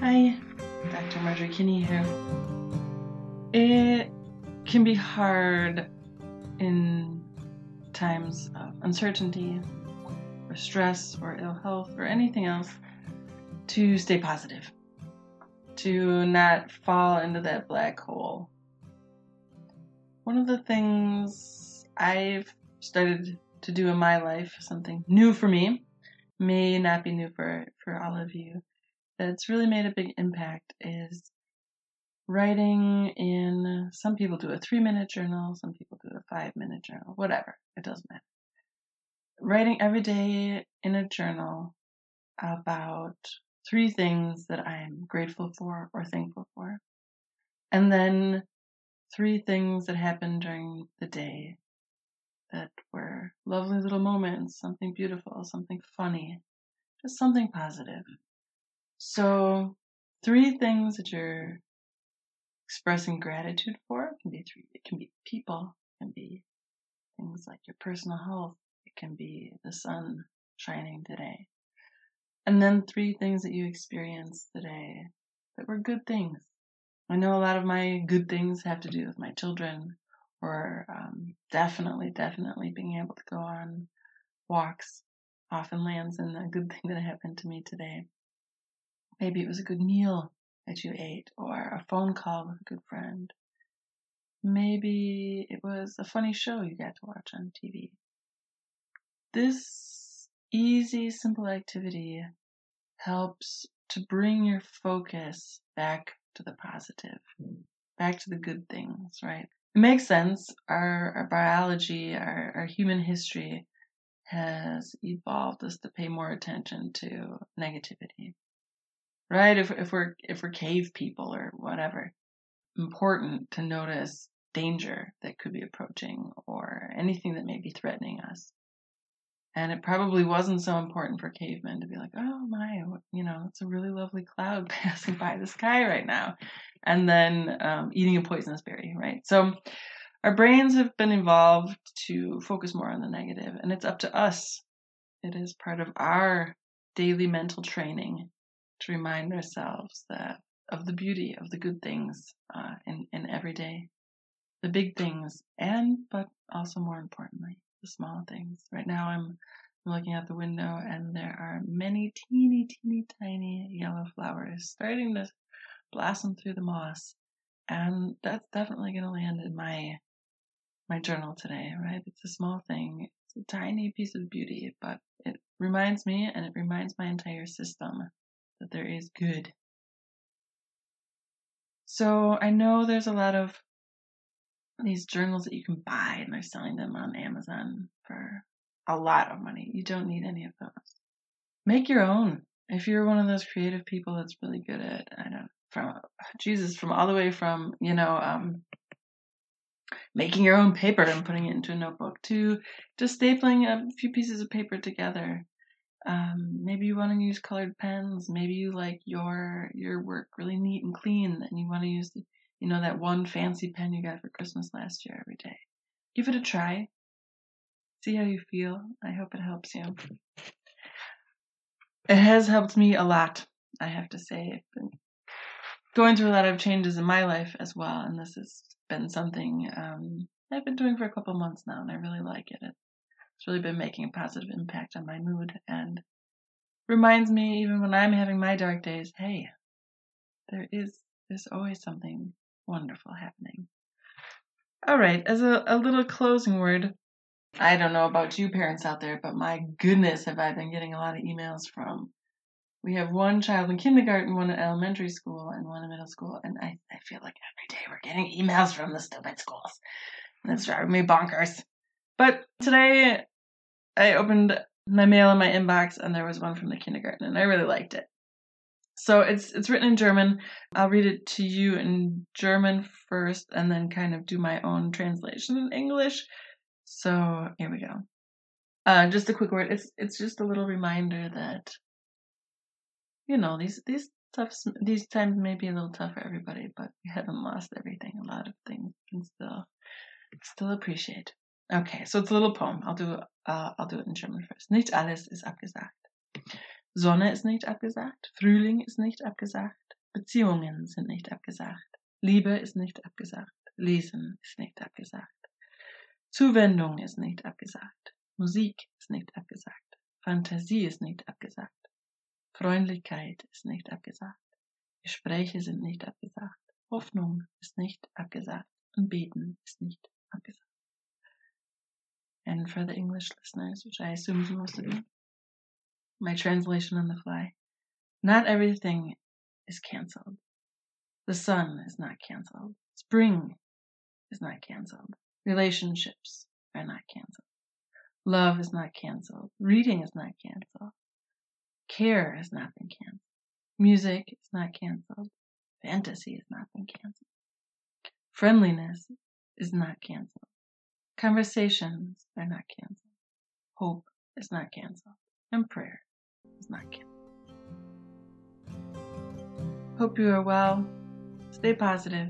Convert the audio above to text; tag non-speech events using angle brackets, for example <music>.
Hi, Dr. Marjorie Kinney here. It can be hard in times of uncertainty or stress or ill health or anything else to stay positive, to not fall into that black hole. One of the things I've started to do in my life, something new for me, may not be new for, for all of you, that's really made a big impact is writing in some people do a three minute journal, some people do a five minute journal, whatever, it doesn't matter. Writing every day in a journal about three things that I'm grateful for or thankful for. And then three things that happened during the day that were lovely little moments, something beautiful, something funny, just something positive. So, three things that you're expressing gratitude for it can be three. It can be people, it can be things like your personal health, it can be the sun shining today. And then three things that you experienced today that were good things. I know a lot of my good things have to do with my children, or um, definitely, definitely being able to go on walks often lands in a good thing that happened to me today. Maybe it was a good meal that you ate or a phone call with a good friend. Maybe it was a funny show you got to watch on TV. This easy, simple activity helps to bring your focus back to the positive, back to the good things, right? It makes sense. Our, our biology, our, our human history has evolved us to pay more attention to negativity right? If if we're if we're cave people or whatever, important to notice danger that could be approaching or anything that may be threatening us. And it probably wasn't so important for cavemen to be like, oh my, you know, it's a really lovely cloud <laughs> passing by the sky right now. And then um, eating a poisonous berry, right? So our brains have been evolved to focus more on the negative, and it's up to us. It is part of our daily mental training to remind ourselves that of the beauty of the good things uh, in in every day, the big things, and but also more importantly, the small things. Right now, I'm looking out the window, and there are many teeny, teeny, tiny yellow flowers starting to blossom through the moss, and that's definitely going to land in my my journal today. Right? It's a small thing. It's a tiny piece of beauty, but it reminds me, and it reminds my entire system that there is good. So I know there's a lot of these journals that you can buy and they're selling them on Amazon for a lot of money. You don't need any of those. Make your own. If you're one of those creative people that's really good at, I don't from Jesus, from all the way from, you know, um, making your own paper and putting it into a notebook to just stapling a few pieces of paper together um, maybe you want to use colored pens. Maybe you like your your work really neat and clean, and you want to use the, you know that one fancy pen you got for Christmas last year every day. Give it a try. See how you feel. I hope it helps you. It has helped me a lot. I have to say, I've been going through a lot of changes in my life as well, and this has been something um, I've been doing for a couple months now, and I really like it. It's really been making a positive impact on my mood and reminds me, even when I'm having my dark days, hey, there is there's always something wonderful happening. All right, as a, a little closing word, I don't know about you parents out there, but my goodness, have I been getting a lot of emails from. We have one child in kindergarten, one in elementary school, and one in middle school, and I, I feel like every day we're getting emails from the stupid schools. And it's driving me bonkers. But today I opened my mail in my inbox and there was one from the kindergarten and I really liked it. So it's it's written in German. I'll read it to you in German first and then kind of do my own translation in English. So here we go. Uh, just a quick word. It's it's just a little reminder that you know these these tough these times may be a little tough for everybody, but we haven't lost everything. A lot of things can still still appreciate. Okay, so it's a little poem. I'll do uh, I'll do it in German first. Nicht alles ist abgesagt. Sonne ist nicht abgesagt. Frühling ist nicht abgesagt. Beziehungen sind nicht abgesagt. Liebe ist nicht abgesagt. Lesen ist nicht abgesagt. Zuwendung ist nicht abgesagt. Musik ist nicht abgesagt. Fantasie ist nicht abgesagt. Freundlichkeit ist nicht abgesagt. Gespräche sind nicht abgesagt. Hoffnung ist nicht abgesagt. Und beten ist nicht abgesagt. And for the English listeners, which I assume is most of you, my translation on the fly. Not everything is canceled. The sun is not canceled. Spring is not canceled. Relationships are not canceled. Love is not canceled. Reading is not canceled. Care has not been canceled. Music is not canceled. Fantasy has not been canceled. Friendliness is not canceled. Conversations are not canceled. Hope is not canceled. And prayer is not canceled. Hope you are well. Stay positive.